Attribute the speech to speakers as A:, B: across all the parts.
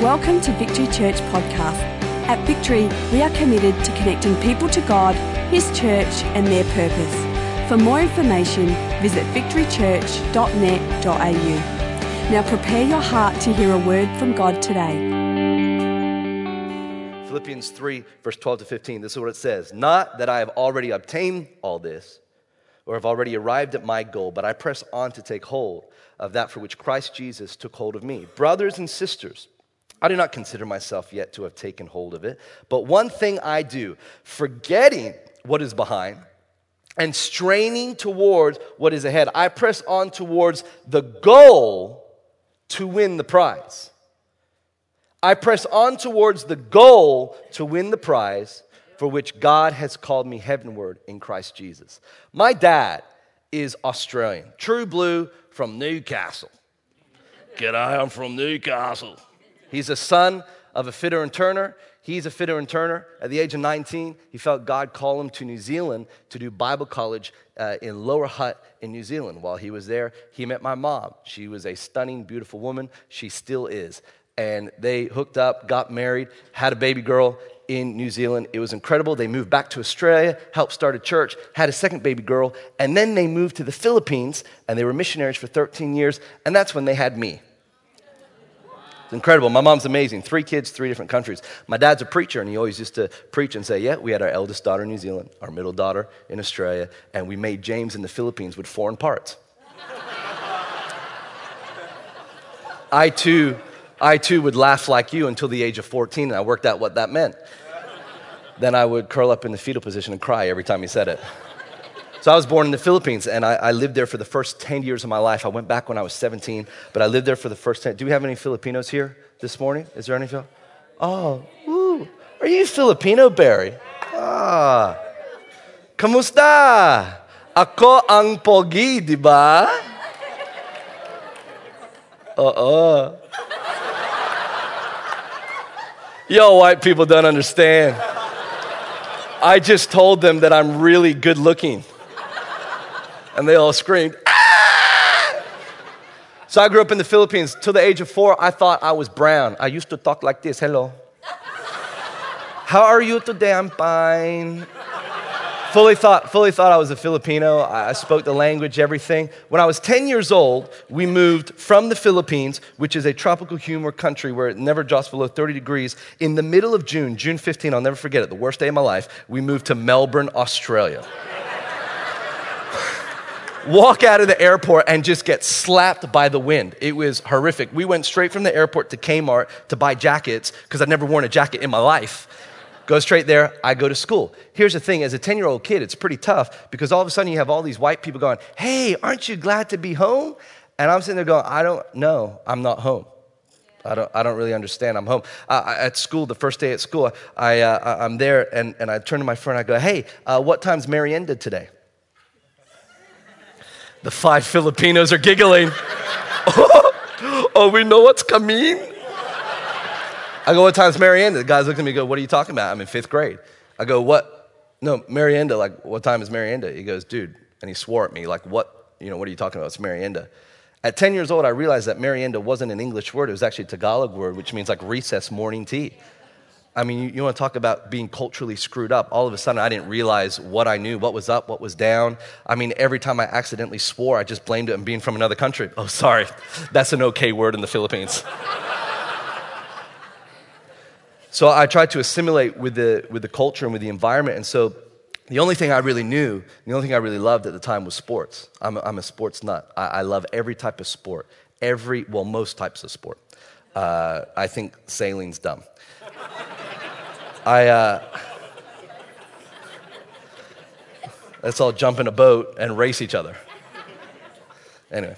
A: Welcome to Victory Church Podcast. At Victory, we are committed to connecting people to God, His church, and their purpose. For more information, visit victorychurch.net.au. Now prepare your heart to hear a word from God today.
B: Philippians 3, verse 12 to 15. This is what it says Not that I have already obtained all this or have already arrived at my goal, but I press on to take hold of that for which Christ Jesus took hold of me. Brothers and sisters, I do not consider myself yet to have taken hold of it, but one thing I do, forgetting what is behind and straining towards what is ahead, I press on towards the goal to win the prize. I press on towards the goal to win the prize for which God has called me heavenward in Christ Jesus. My dad is Australian, true blue from Newcastle. G'day, I'm from Newcastle. He's a son of a fitter and turner. He's a fitter and turner. At the age of 19, he felt God call him to New Zealand to do Bible college uh, in Lower Hutt in New Zealand. While he was there, he met my mom. She was a stunning, beautiful woman. She still is. And they hooked up, got married, had a baby girl in New Zealand. It was incredible. They moved back to Australia, helped start a church, had a second baby girl, and then they moved to the Philippines and they were missionaries for 13 years. And that's when they had me. It's incredible. My mom's amazing. Three kids, three different countries. My dad's a preacher, and he always used to preach and say, Yeah, we had our eldest daughter in New Zealand, our middle daughter in Australia, and we made James in the Philippines with foreign parts. I too, I too would laugh like you until the age of 14, and I worked out what that meant. Then I would curl up in the fetal position and cry every time he said it. So I was born in the Philippines and I, I, lived there for the first 10 years of my life. I went back when I was 17, but I lived there for the first 10. Do we have any Filipinos here this morning? Is there any? Oh, woo. Are you Filipino, Barry? Ah. Kamusta? Ako ang pogi, di ba? Uh-uh. Yo, white people don't understand. I just told them that I'm really good looking and they all screamed, ah! So I grew up in the Philippines. Till the age of four, I thought I was brown. I used to talk like this hello. How are you today? I'm fine. fully thought, fully thought I was a Filipino. I spoke the language, everything. When I was 10 years old, we moved from the Philippines, which is a tropical humor country where it never drops below 30 degrees. In the middle of June, June 15, I'll never forget it, the worst day of my life, we moved to Melbourne, Australia walk out of the airport and just get slapped by the wind. It was horrific. We went straight from the airport to Kmart to buy jackets because I'd never worn a jacket in my life. Go straight there, I go to school. Here's the thing as a 10 year old kid, it's pretty tough because all of a sudden you have all these white people going, Hey, aren't you glad to be home? And I'm sitting there going, I don't know, I'm not home. I don't, I don't really understand. I'm home. Uh, at school, the first day at school, I, uh, I'm there and, and I turn to my friend. I go, Hey, uh, what time's Merienda today? The five Filipinos are giggling. oh, we know what's coming. I go, what time's Merienda? The guys look at me and go, what are you talking about? I'm in fifth grade. I go, what? No, Merienda, like, what time is Merienda? He goes, dude, and he swore at me, like, what, you know, what are you talking about? It's Merienda. At 10 years old, I realized that Merienda wasn't an English word. It was actually a Tagalog word, which means like recess morning tea. I mean, you, you, want to talk about being culturally screwed up. All of a sudden, I didn't realize what I knew, what was up, what was down. I mean, every time I accidentally swore, I just blamed it on being from another country. Oh, sorry, that's an okay word in the Philippines. so I tried to assimilate with the, with the culture and with the environment. And so the only thing I really knew, the only thing I really loved at the time was sports. I'm a, I'm a sports nut. I, I love every type of sport, every, well, most types of sport. Uh, I think sailing's dumb. I, uh, let's all jump in a boat and race each other. Anyway.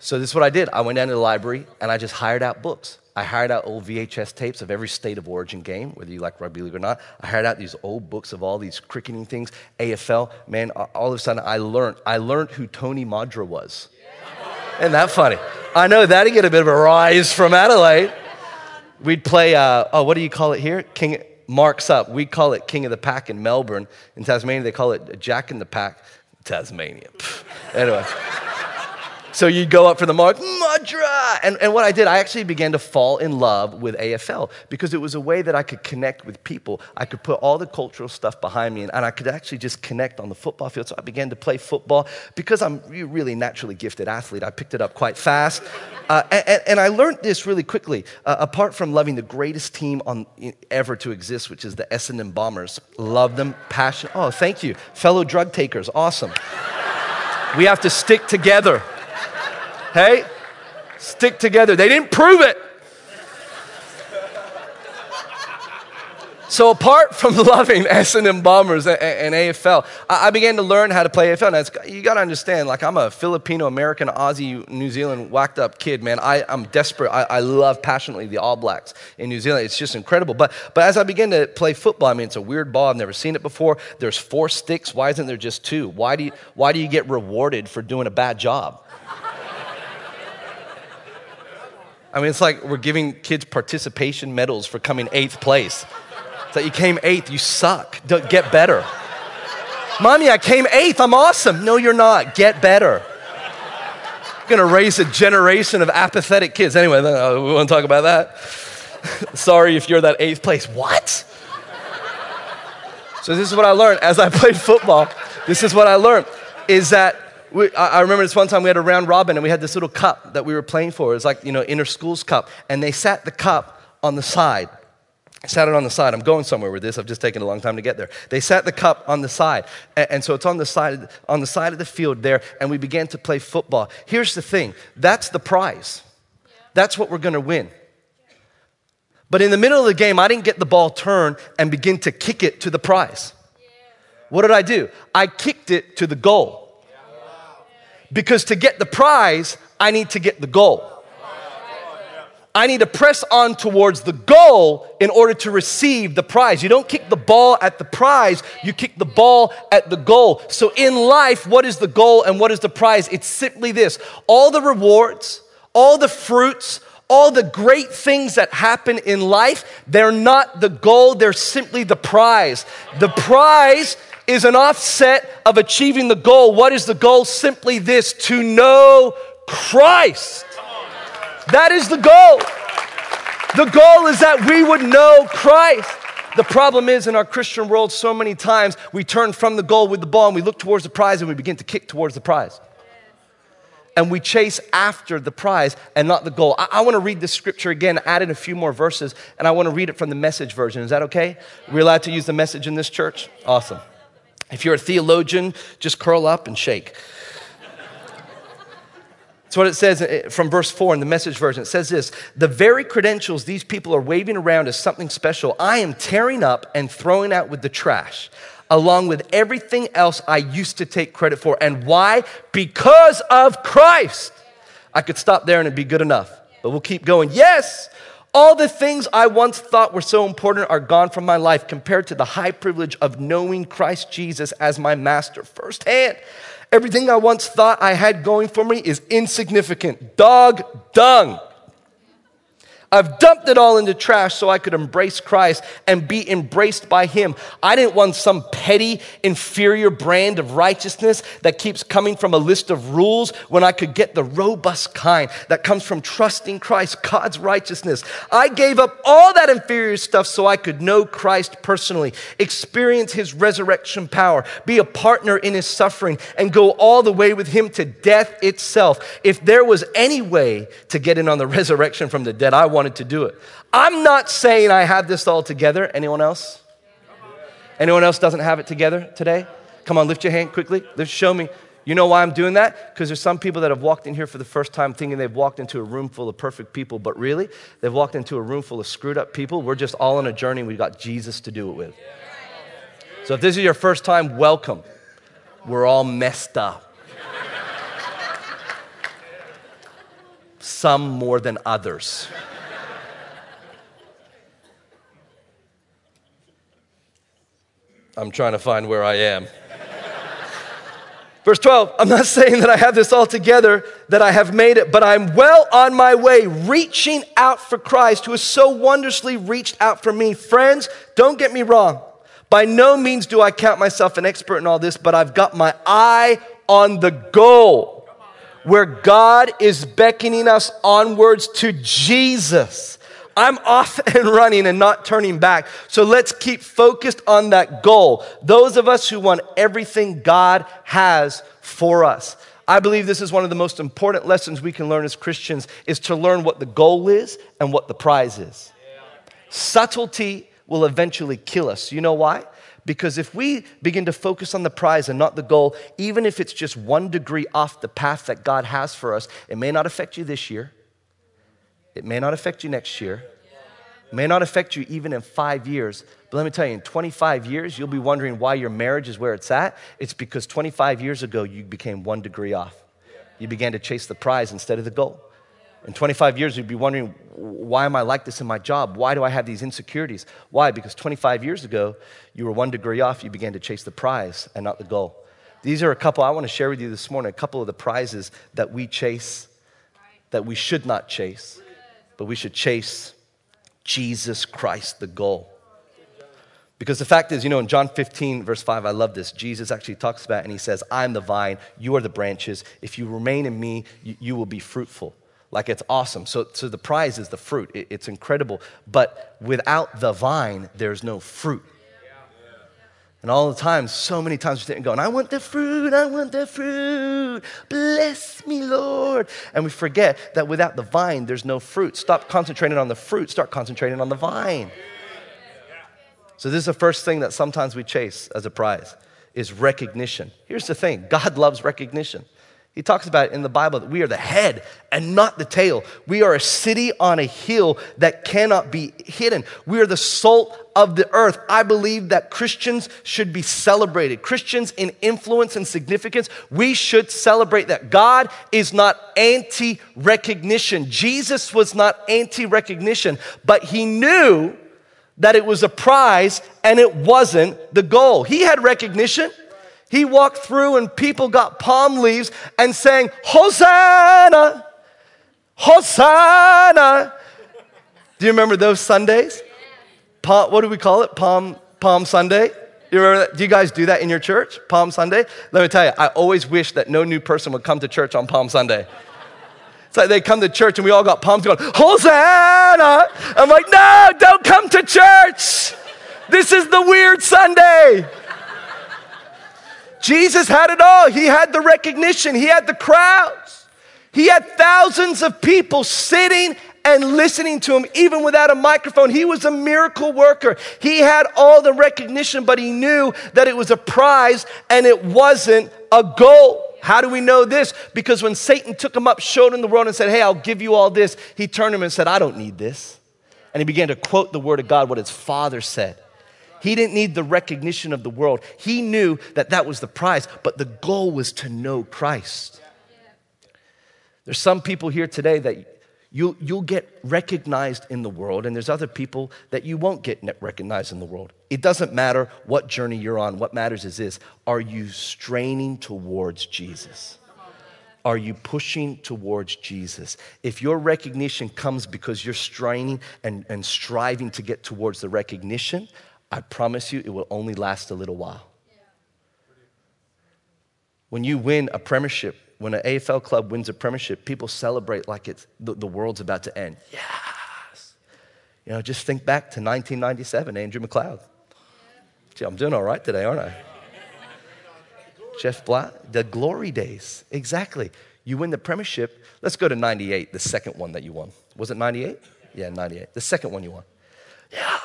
B: So this is what I did. I went down to the library and I just hired out books. I hired out old VHS tapes of every state of origin game, whether you like rugby league or not. I hired out these old books of all these cricketing things, AFL. Man, all of a sudden I learned. I learned who Tony Modra was. Isn't that funny? I know that'd get a bit of a rise from Adelaide. We'd play, uh, oh, what do you call it here? King Marks Up. We call it King of the Pack in Melbourne. In Tasmania, they call it Jack in the Pack. Tasmania. anyway. So you go up for the mark, Modra! And, and what I did, I actually began to fall in love with AFL because it was a way that I could connect with people. I could put all the cultural stuff behind me and, and I could actually just connect on the football field. So I began to play football. Because I'm a really naturally gifted athlete, I picked it up quite fast. Uh, and, and, I learned this really quickly. Uh, apart from loving the greatest team on, ever to exist, which is the Essendon Bombers, love them, passion. Oh, thank you. Fellow drug takers, awesome. we have to stick together. Hey, stick together. They didn't prove it. So apart from loving S&M Bombers and, and AFL, I, I, began to learn how to play AFL. Now, you got to understand, like I'm a Filipino American, Aussie, New Zealand whacked up kid, man. I, am desperate. I, I, love passionately the All Blacks in New Zealand. It's just incredible. But but as I began to play football, I mean, it's a weird ball. I've never seen it before. There's four sticks. Why isn't there just two? Why do you, why do you get rewarded for doing a bad job? I mean, it's like we're giving kids participation medals for coming eighth place. It's like you came eighth, you suck. Get better. Mommy, I came eighth, I'm awesome. No, you're not. Get better. You're gonna raise a generation of apathetic kids. Anyway, uh, we won't talk about that. Sorry if you're that eighth place. What? So, this is what I learned as I played football. This is what I learned is that we, I remember this one time we had a round robin and we had this little cup that we were playing for. It was like, you know, inner schools cup. And they sat the cup on the side. Sat it on the side. I'm going somewhere with this. I've just taken a long time to get there. They sat the cup on the side. And, and so it's on the side, on the side of the field there. And we began to play football. Here's the thing. That's the prize. That's what we're going to win. But in the middle of the game, I didn't get the ball turned and begin to kick it to the prize. What did I do? I kicked it to the goal. Because to get the prize, I need to get the goal. I need to press on towards the goal in order to receive the prize. You don't kick the ball at the prize, you kick the ball at the goal. So in life, what is the goal and what is the prize? It's simply this all the rewards, all the fruits, all the great things that happen in life, they're not the goal, they're simply the prize. The prize is an offset of achieving the goal. What is the goal? Simply this to know Christ. That is the goal. The goal is that we would know Christ. The problem is in our Christian world, so many times we turn from the goal with the ball and we look towards the prize and we begin to kick towards the prize. And we chase after the prize and not the goal. I, I want to read this scripture again, add in a few more verses, and I want to read it from the message version. Is that okay? We're allowed to use the message in this church? Awesome. If you're a theologian, just curl up and shake. That's what it says uh, from verse 4 in the message version. It says this The very credentials these people are waving around as something special, I am tearing up and throwing out with the trash, along with everything else I used to take credit for. And why? Because of Christ. I could stop there and it'd be good enough, but we'll keep going. Yes, all the things I once thought were so important are gone from my life compared to the high privilege of knowing Christ Jesus as my master firsthand. Everything I once thought I had going for me is insignificant. Dog dung. I've dumped it all into trash so I could embrace Christ and be embraced by Him. I didn't want some petty, inferior brand of righteousness that keeps coming from a list of rules when I could get the robust kind that comes from trusting Christ, God's righteousness. I gave up all that inferior stuff so I could know Christ personally, experience His resurrection power, be a partner in His suffering, and go all the way with Him to death itself. If there was any way to get in on the resurrection from the dead, I wanted wanted to do it. I'm not saying I have this all together. Anyone else? Anyone else doesn't have it together today? Come on, lift your hand quickly. Lift, show me. You know why I'm doing that? Because there's some people that have walked in here for the first time thinking they've walked into a room full of perfect people, but really, they've walked into a room full of screwed up people. We're just all on a journey. We've got Jesus to do it with. So if this is your first time, welcome. We're all messed up. Some more than others. I'm trying to find where I am. Verse 12, I'm not saying that I have this all together, that I have made it, but I'm well on my way, reaching out for Christ, who has so wondrously reached out for me. Friends, don't get me wrong. By no means do I count myself an expert in all this, but I've got my eye on the goal. where God is beckoning us onwards to Jesus. I'm off and running and not turning back. So let's keep focused on that goal. Those of us who want everything God has for us. I believe this is one of the most important lessons we can learn as Christians is to learn what the goal is and what the prize is. Subtlety will eventually kill us. You know why? Because if we begin to focus on the prize and not the goal, even if it's just one degree off the path that God has for us, it may not affect you this year. It may not affect you next year. It may not affect you even in five years. But let me tell you, in 25 years, you'll be wondering why your marriage is where it's at. It's because 25 years ago, you became one degree off. You began to chase the prize instead of the goal. In 25 years, you'd be wondering, why am I like this in my job? Why do I have these insecurities? Why? Because 25 years ago, you were one degree off. You began to chase the prize and not the goal. These are a couple I want to share with you this morning, a couple of the prizes that we chase, that we should not chase, but we should chase Jesus Christ, the goal. Because the fact is, you know, in John 15, verse 5, I love this. Jesus actually talks about and he says, I'm the vine, you are the branches. If you remain in me, you, you will be fruitful. Like it's awesome. So, so the prize is the fruit. It, it's incredible. But without the vine, there's no fruit. And all the time, so many times we're sitting going, I want the fruit, I want the fruit. Bless me, Lord. And we forget that without the vine, there's no fruit. Stop concentrating on the fruit, start concentrating on the vine. So this is the first thing that sometimes we chase as a prize is recognition. Here's the thing, God loves recognition. He talks about in the Bible that we are the head and not the tail. We are a city on a hill that cannot be hidden. We are the salt of the earth. I believe that Christians should be celebrated. Christians in influence and significance, we should celebrate that. God is not anti recognition. Jesus was not anti recognition, but he knew that it was a prize and it wasn't the goal. He had recognition. He walked through and people got palm leaves and sang, Hosanna, Hosanna. Do you remember those Sundays? Palm, what do we call it? Palm, Palm Sunday? You remember that? Do you guys do that in your church? Palm Sunday? Let me tell you, I always wish that no new person would come to church on Palm Sunday. It's like they come to church and we all got palms going, Hosanna! I'm like, no, don't come to church. This is the weird Sunday. Jesus had it all. He had the recognition, he had the crowds, he had thousands of people sitting and listening to him, even without a microphone. He was a miracle worker. He had all the recognition, but he knew that it was a prize and it wasn't a goal. How do we know this? Because when Satan took him up, showed him the world, and said, Hey, I'll give you all this, he turned him and said, I don't need this. And he began to quote the word of God, what his father said. He didn't need the recognition of the world. He knew that that was the prize, but the goal was to know Christ. There's some people here today that you'll, you'll get recognized in the world, and there's other people that you won't get recognized in the world. It doesn't matter what journey you're on. What matters is this are you straining towards Jesus? Are you pushing towards Jesus? If your recognition comes because you're straining and, and striving to get towards the recognition, I promise you it will only last a little while. When you win a premiership, when an AFL club wins a premiership, people celebrate like it's the, the world's about to end. Yes. You know, just think back to 1997, Andrew McLeod. Gee, I'm doing all right today, aren't I? Jeff Black, the glory days. Exactly. You win the premiership. Let's go to 98, the second one that you won. Was it 98? Yeah, 98. The second one you won. Yeah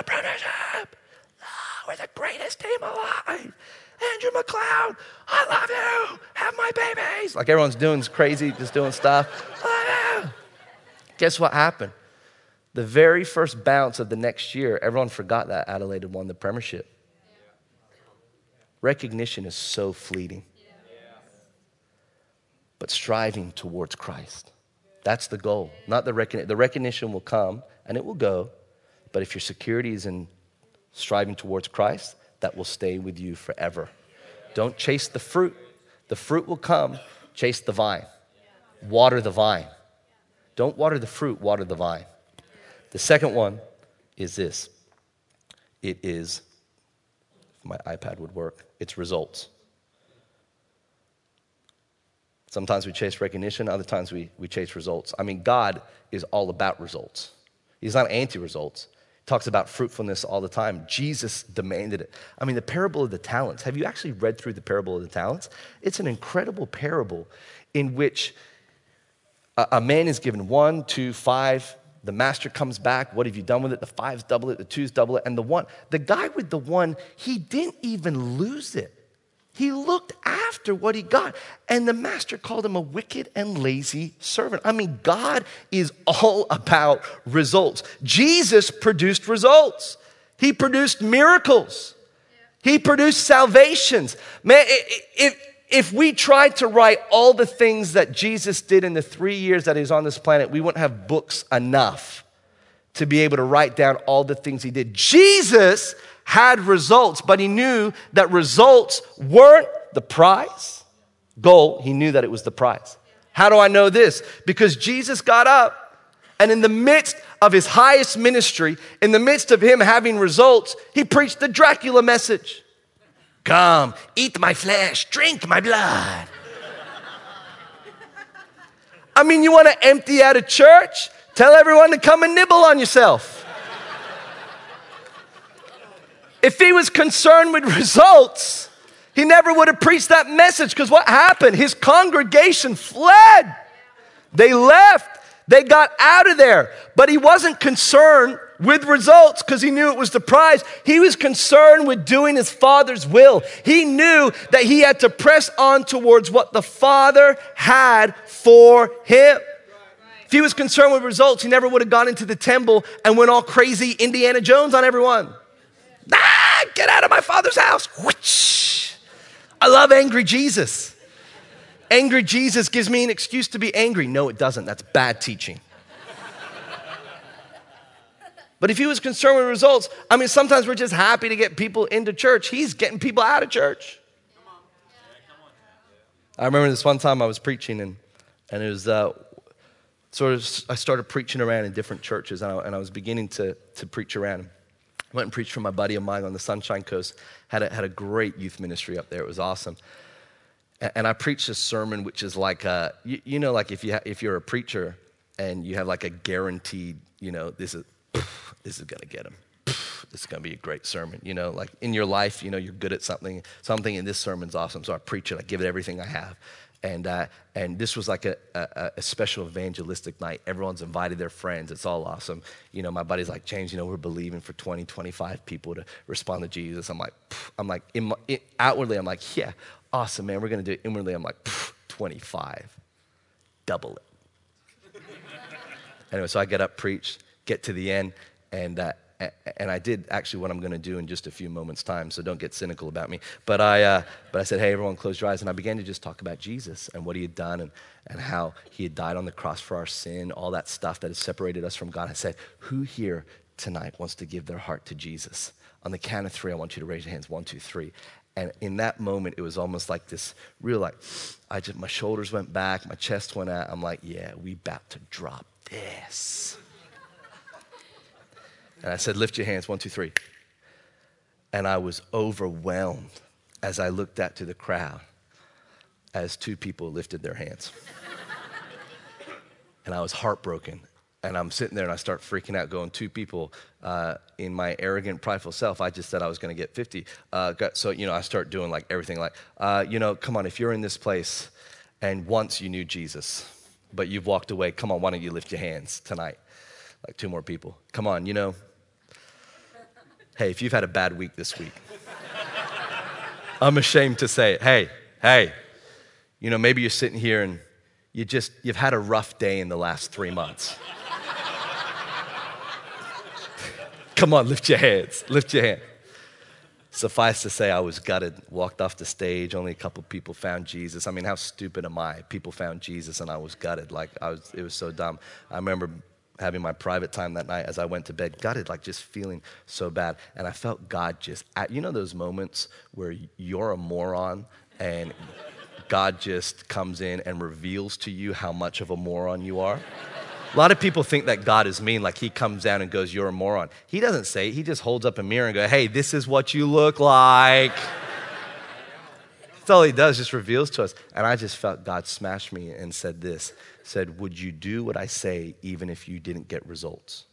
B: the premiership. Oh, we're the greatest team alive. Andrew McLeod, I love you. Have my babies. Like everyone's doing crazy, just doing stuff. Guess what happened? The very first bounce of the next year, everyone forgot that Adelaide won the premiership. Recognition is so fleeting. But striving towards Christ. That's the goal. Not the recognition. The recognition will come and it will go, but if your security is in striving towards Christ, that will stay with you forever. Don't chase the fruit. The fruit will come. Chase the vine. Water the vine. Don't water the fruit, water the vine. The second one is this it is, if my iPad would work, it's results. Sometimes we chase recognition, other times we, we chase results. I mean, God is all about results. He's not anti results. Talks about fruitfulness all the time. Jesus demanded it. I mean, the parable of the talents. Have you actually read through the parable of the talents? It's an incredible parable in which a, a man is given one, two, five. The master comes back. What have you done with it? The fives double it, the twos double it, and the one. The guy with the one, he didn't even lose it. He looked after what he got. And the master called him a wicked and lazy servant. I mean, God is all about results. Jesus produced results, He produced miracles, He produced salvations. Man, if, if we tried to write all the things that Jesus did in the three years that He's on this planet, we wouldn't have books enough to be able to write down all the things He did. Jesus had results, but he knew that results weren't the prize. Goal, he knew that it was the prize. How do I know this? Because Jesus got up and in the midst of his highest ministry, in the midst of him having results, he preached the Dracula message Come, eat my flesh, drink my blood. I mean, you want to empty out a church? Tell everyone to come and nibble on yourself. If he was concerned with results, he never would have preached that message because what happened? His congregation fled. They left. They got out of there. But he wasn't concerned with results because he knew it was the prize. He was concerned with doing his father's will. He knew that he had to press on towards what the father had for him. If he was concerned with results, he never would have gone into the temple and went all crazy Indiana Jones on everyone. Ah, get out of my father's house. Whoosh. I love angry Jesus. Angry Jesus gives me an excuse to be angry. No, it doesn't. That's bad teaching. But if he was concerned with results, I mean, sometimes we're just happy to get people into church. He's getting people out of church. I remember this one time I was preaching, and, and it was uh, of, I started preaching around in different churches, and I, and I was beginning to, to preach around. I Went and preached for my buddy of mine on the Sunshine Coast. Had a, had a great youth ministry up there. It was awesome. And, and I preached a sermon which is like, a, you, you know, like if, you ha- if you're a preacher and you have like a guaranteed, you know, this is, this is going to get him. This is going to be a great sermon. You know, like in your life, you know, you're good at something, something, and this sermon's awesome. So I preach it, I give it everything I have. And, uh, and this was like a, a, a, special evangelistic night. Everyone's invited their friends. It's all awesome. You know, my buddy's like, James, you know, we're believing for 20, 25 people to respond to Jesus. I'm like, I'm like, in in, outwardly, I'm like, yeah, awesome, man. We're going to do it. Inwardly, I'm like, 25. Double it. anyway, so I get up, preach, get to the end, and uh, and I did actually what I'm going to do in just a few moments' time, so don't get cynical about me. But I, uh, but I said, hey, everyone, close your eyes. And I began to just talk about Jesus and what he had done and, and how he had died on the cross for our sin, all that stuff that has separated us from God. I said, who here tonight wants to give their heart to Jesus? On the count of three, I want you to raise your hands. One, two, three. And in that moment, it was almost like this real, like, I just, my shoulders went back, my chest went out. I'm like, yeah, we about to drop this. And I said, Lift your hands, one, two, three. And I was overwhelmed as I looked out to the crowd as two people lifted their hands. and I was heartbroken. And I'm sitting there and I start freaking out, going, Two people uh, in my arrogant, prideful self, I just said I was going to get 50. Uh, got, so, you know, I start doing like everything like, uh, you know, come on, if you're in this place and once you knew Jesus, but you've walked away, come on, why don't you lift your hands tonight? Like two more people. Come on, you know, Hey, if you've had a bad week this week, I'm ashamed to say it. Hey, hey, you know, maybe you're sitting here and you just, you've had a rough day in the last three months. Come on, lift your hands. Lift your hand. Suffice to say, I was gutted. Walked off the stage. Only a couple people found Jesus. I mean, how stupid am I? People found Jesus, and I was gutted. Like I was, it was so dumb. I remember having my private time that night as I went to bed, gutted, like just feeling so bad. And I felt God just, at, you know, those moments where you're a moron and God just comes in and reveals to you how much of a moron you are. A lot of people think that God is mean, like he comes down and goes, You're a moron. He doesn't say it. He just holds up a mirror and goes, Hey, this is what you look like. That's all he does, just reveals to us. And I just felt God smash me and said this said, Would you do what I say even if you didn't get results?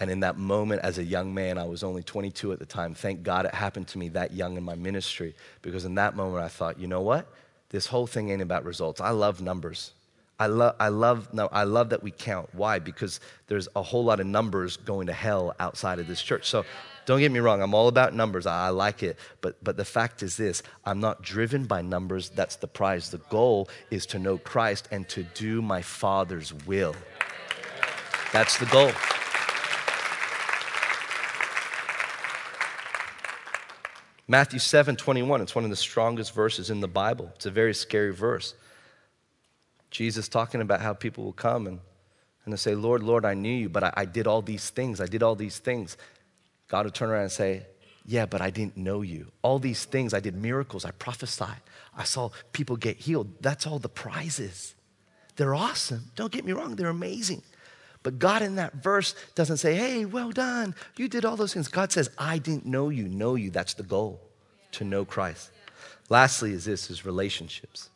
B: And in that moment, as a young man, I was only 22 at the time. Thank God it happened to me that young in my ministry because in that moment I thought, you know what? This whole thing ain't about results. I love numbers. I love, I love, no, I love that we count. Why? Because there's a whole lot of numbers going to hell outside of this church. So don't get me wrong, I'm all about numbers. I, I like it. But, but the fact is this I'm not driven by numbers. That's the prize. The goal is to know Christ and to do my Father's will. That's the goal. Matthew 7 21, it's one of the strongest verses in the Bible. It's a very scary verse. Jesus talking about how people will come and, and they say, Lord, Lord, I knew you, but I, I did all these things. I did all these things. God will turn around and say, Yeah, but I didn't know you. All these things, I did miracles, I prophesied, I saw people get healed. That's all the prizes. They're awesome. Don't get me wrong, they're amazing. But God in that verse doesn't say, Hey, well done. You did all those things. God says, I didn't know you. Know you. That's the goal, to know Christ. Lastly, is this is relationships.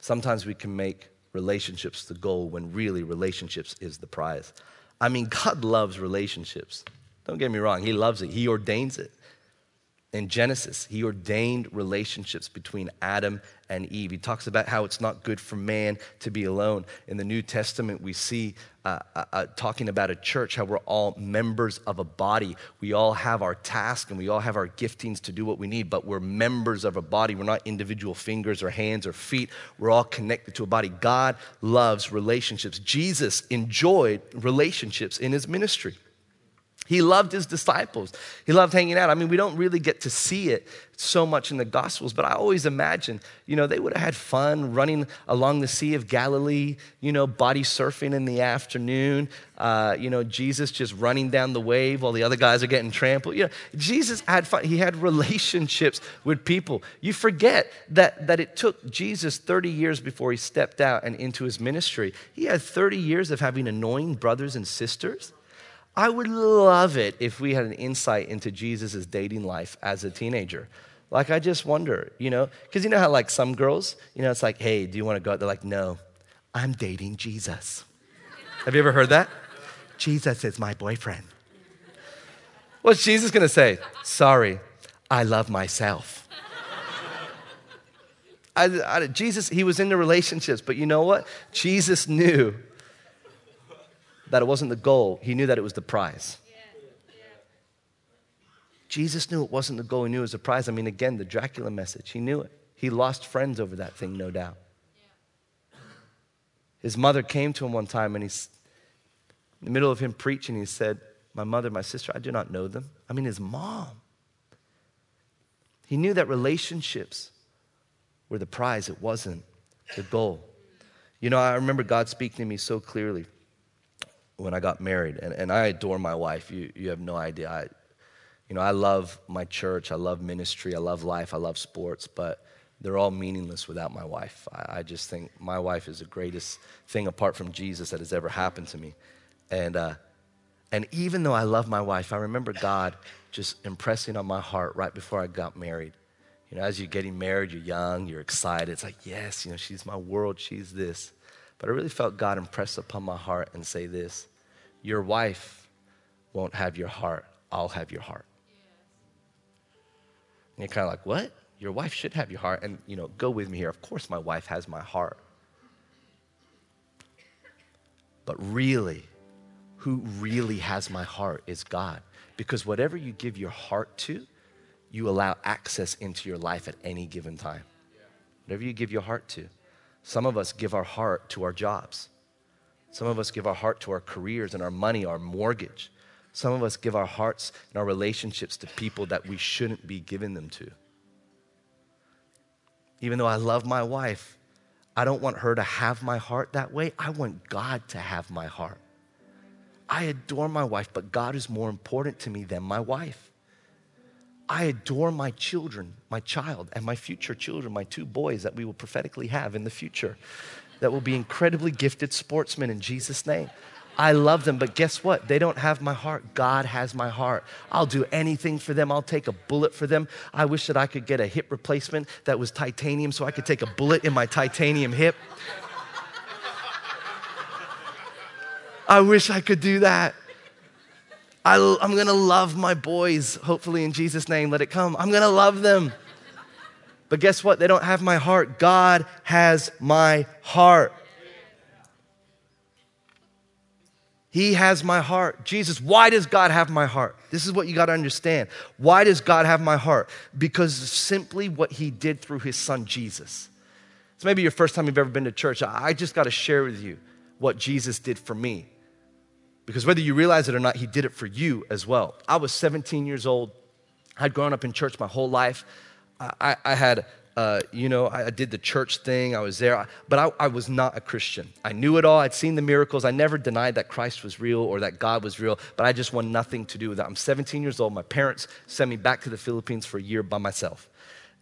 B: Sometimes we can make relationships the goal when really relationships is the prize. I mean, God loves relationships. Don't get me wrong, He loves it, He ordains it. In Genesis, He ordained relationships between Adam and Eve. He talks about how it's not good for man to be alone. In the New Testament, we see uh, uh, talking about a church, how we're all members of a body. We all have our task and we all have our giftings to do what we need, but we're members of a body. We're not individual fingers or hands or feet. We're all connected to a body. God loves relationships. Jesus enjoyed relationships in his ministry. He loved his disciples. He loved hanging out. I mean, we don't really get to see it so much in the Gospels, but I always imagine, you know, they would have had fun running along the Sea of Galilee, you know, body surfing in the afternoon, uh, you know, Jesus just running down the wave while the other guys are getting trampled. You know, Jesus had fun. He had relationships with people. You forget that, that it took Jesus 30 years before he stepped out and into his ministry. He had 30 years of having annoying brothers and sisters I would love it if we had an insight into Jesus' dating life as a teenager. Like, I just wonder, you know, because you know how, like, some girls, you know, it's like, hey, do you want to go out? They're like, no, I'm dating Jesus. Have you ever heard that? Jesus is my boyfriend. What's Jesus going to say? Sorry, I love myself. I, I, Jesus, he was into relationships, but you know what? Jesus knew that it wasn't the goal, he knew that it was the prize. Jesus knew it wasn't the goal, he knew it was the prize. I mean, again, the Dracula message, he knew it. He lost friends over that thing, no doubt. His mother came to him one time and he's in the middle of him preaching, he said, My mother, my sister, I do not know them. I mean, his mom. He knew that relationships were the prize, it wasn't the goal. You know, I remember God speaking to me so clearly when I got married, and, and I adore my wife. You, you have no idea. I, you know, I love my church, I love ministry, I love life, I love sports, but they're all meaningless without my wife. I, I just think my wife is the greatest thing apart from Jesus that has ever happened to me. And, uh, and even though I love my wife, I remember God just impressing on my heart right before I got married. You know, as you're getting married, you're young, you're excited. It's like, yes, you know, she's my world, she's this. But I really felt God impress upon my heart and say this Your wife won't have your heart, I'll have your heart. And you're kind of like, What? Your wife should have your heart. And, you know, go with me here. Of course, my wife has my heart. But really, who really has my heart is God. Because whatever you give your heart to, you allow access into your life at any given time. Whatever you give your heart to. Some of us give our heart to our jobs. Some of us give our heart to our careers and our money, our mortgage. Some of us give our hearts and our relationships to people that we shouldn't be giving them to. Even though I love my wife, I don't want her to have my heart that way. I want God to have my heart. I adore my wife, but God is more important to me than my wife. I adore my children, my child, and my future children, my two boys that we will prophetically have in the future, that will be incredibly gifted sportsmen in Jesus' name. I love them, but guess what? They don't have my heart. God has my heart. I'll do anything for them. I'll take a bullet for them. I wish that I could get a hip replacement that was titanium so I could take a bullet in my titanium hip. I wish I could do that. I, am going to love my boys, hopefully in Jesus' name, let it come. I'm going to love them. But guess what? They don't have my heart. God has my heart. He has my heart. Jesus, why does God have my heart? This is what you got to understand. Why does God have my heart? Because simply what He did through His Son, Jesus. It's maybe your first time you've ever been to church. I just got to share with you what Jesus did for me. Because whether you realize it or not, he did it for you as well. I was 17 years old. I'd grown up in church my whole life. I, I had, uh, you know, I did the church thing. I was there, but I, I was not a Christian. I knew it all. I'd seen the miracles. I never denied that Christ was real or that God was real, but I just want nothing to do with that. I'm 17 years old. My parents sent me back to the Philippines for a year by myself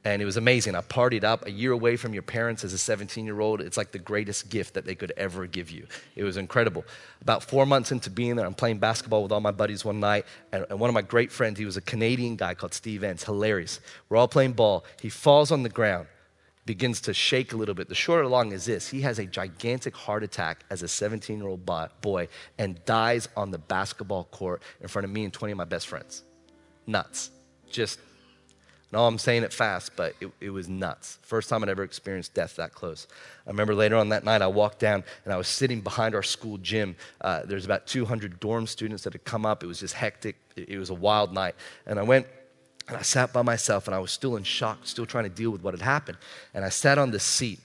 B: and it was amazing. I partied up a year away from your parents as a 17 year old. It's like the greatest gift that they could ever give you. It was incredible. About four months into being there, I'm playing basketball with all my buddies one night, and, and one of my great friends, he was a Canadian guy called Steve Enns, hilarious. We're all playing ball. He falls on the ground, begins to shake a little bit. The short or long is this he has a gigantic heart attack as a 17 year old boy and dies on the basketball court in front of me and 20 of my best friends. Nuts. Just no, I'm saying it fast, but it, it, was nuts. First time I'd ever experienced death that close. I remember later on that night, I walked down and I was sitting behind our school gym. Uh, there's about 200 dorm students that had come up. It was just hectic. It, it was a wild night. And I went and I sat by myself and I was still in shock, still trying to deal with what had happened. And I sat on this seat.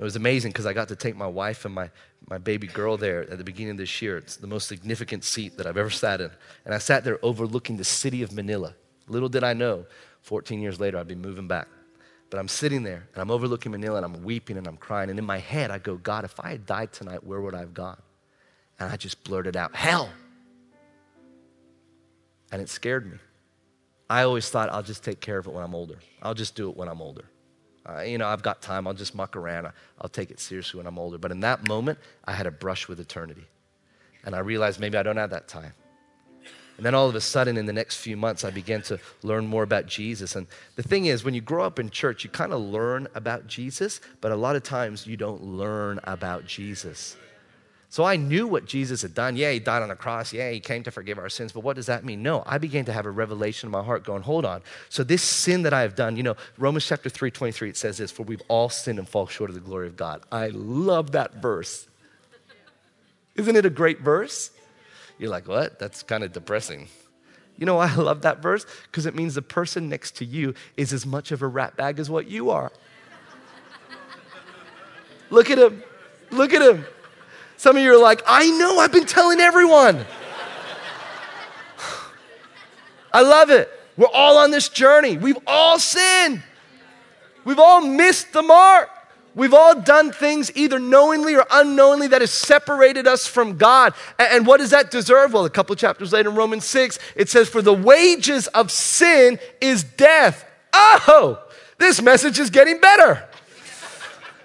B: It was amazing because I got to take my wife and my, my baby girl there at the beginning of this year. It's the most significant seat that I've ever sat in. And I sat there overlooking the city of Manila. Little did I know 14 years later, I'd be moving back. But I'm sitting there and I'm overlooking Manila and I'm weeping and I'm crying. And in my head, I go, God, if I had died tonight, where would I have gone? And I just blurted out, hell. And it scared me. I always thought I'll just take care of it when I'm older. I'll just do it when I'm older. Uh, you know, I've got time. I'll just muck around. I'll take it seriously when I'm older. But in that moment, I had a brush with eternity. And I realized maybe I don't have that time. And then all of a sudden, in the next few months, I began to learn more about Jesus. And the thing is, when you grow up in church, you kind of learn about Jesus, but a lot of times you don't learn about Jesus. So I knew what Jesus had done. Yeah, he died on the cross. Yeah, he came to forgive our sins. But what does that mean? No, I began to have a revelation in my heart going, hold on. So this sin that I have done, you know, Romans chapter 3, 23, it says this, for we've all sinned and fall short of the glory of God. I love that verse. Isn't it a great verse? You're like, what? That's kind of depressing. You know why I love that verse? Because it means the person next to you is as much of a rat bag as what you are. Look at him. Look at him. Some of you are like, I know, I've been telling everyone. I love it. We're all on this journey. We've all sinned. We've all missed the mark. We've all done things either knowingly or unknowingly that has separated us from God. And what does that deserve? Well, a couple chapters later in Romans 6, it says, For the wages of sin is death. Oh, this message is getting better.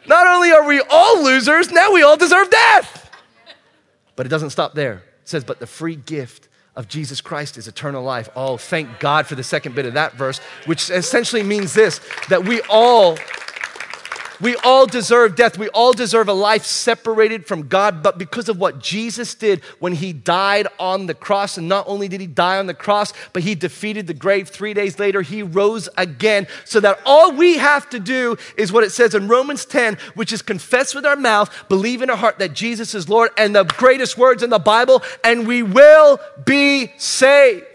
B: Not only are we all losers, now we all deserve death. But it doesn't stop there. It says, But the free gift of Jesus Christ is eternal life. Oh, thank God for the second bit of that verse, which essentially means this that we all we all deserve death. We all deserve a life separated from God. But because of what Jesus did when he died on the cross, and not only did he die on the cross, but he defeated the grave three days later, he rose again. So that all we have to do is what it says in Romans 10, which is confess with our mouth, believe in our heart that Jesus is Lord, and the greatest words in the Bible, and we will be saved.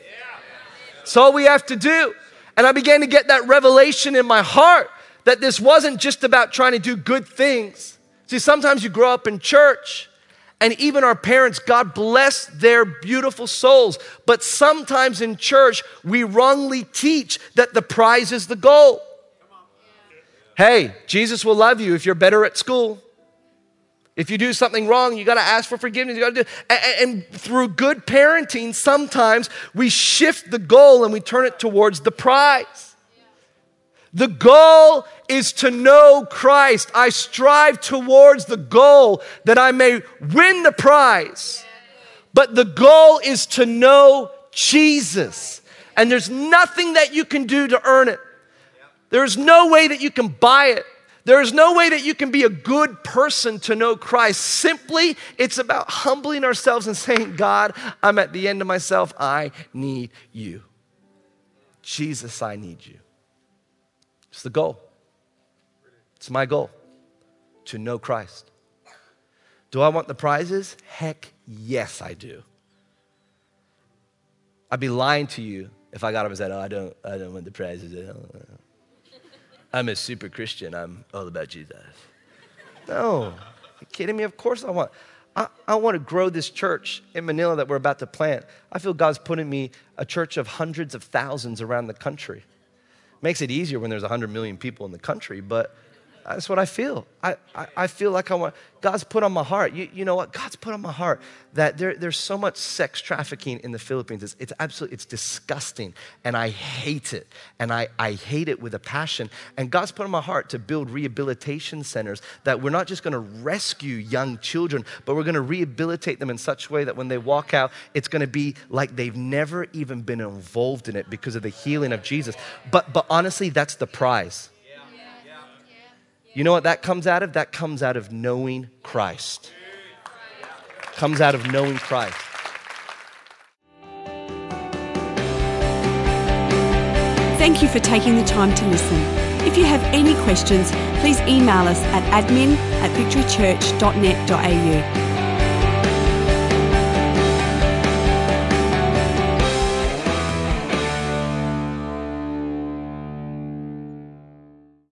B: That's all we have to do. And I began to get that revelation in my heart that this wasn't just about trying to do good things. See, sometimes you grow up in church, and even our parents, God bless their beautiful souls. But sometimes in church, we wrongly teach that the prize is the goal. Hey, Jesus will love you if you're better at school. If you do something wrong, you got to ask for forgiveness. You got to do, and, and through good parenting, sometimes we shift the goal and we turn it towards the prize. The goal is to know Christ. I strive towards the goal that I may win the prize but the goal is to know Jesus. And there's nothing that you can do to earn it. There's no way that you can buy it. There is no way that you can be a good person to know Christ. Simply, it's about humbling ourselves and saying, God, I'm at the end of myself. I need you. Jesus, I need you. It's the goal. It's my goal to know Christ. Do I want the prizes? Heck yes, I do. I'd be lying to you if I got up and said, Oh, I don't, I don't want the prizes. I'm a super Christian. I'm all about Jesus. No, you kidding me? Of course I want. I, I want to grow this church in Manila that we're about to plant. I feel God's putting me a church of hundreds of thousands around the country. Makes it easier when there's 100 million people in the country, but that's what I feel. I, I, I, feel like I want, God's put on my heart. You, you know what? God's put on my heart that there, there's so much sex trafficking in the Philippines. It's, it's absolutely, it's disgusting. And I hate it. And I, I hate it with a passion. And God's put on my heart to build rehabilitation centers that we're not just going to rescue young children, but we're going to rehabilitate them in such a way that when they walk out, it's going to be like they've never even been involved in it because of the healing of Jesus. But, but honestly, that's the prize you know what that comes out of? That comes out of knowing Christ. Comes out of knowing Christ.
A: Thank you for taking the time to listen. If you have any questions, please email us at admin at victorychurch.net.au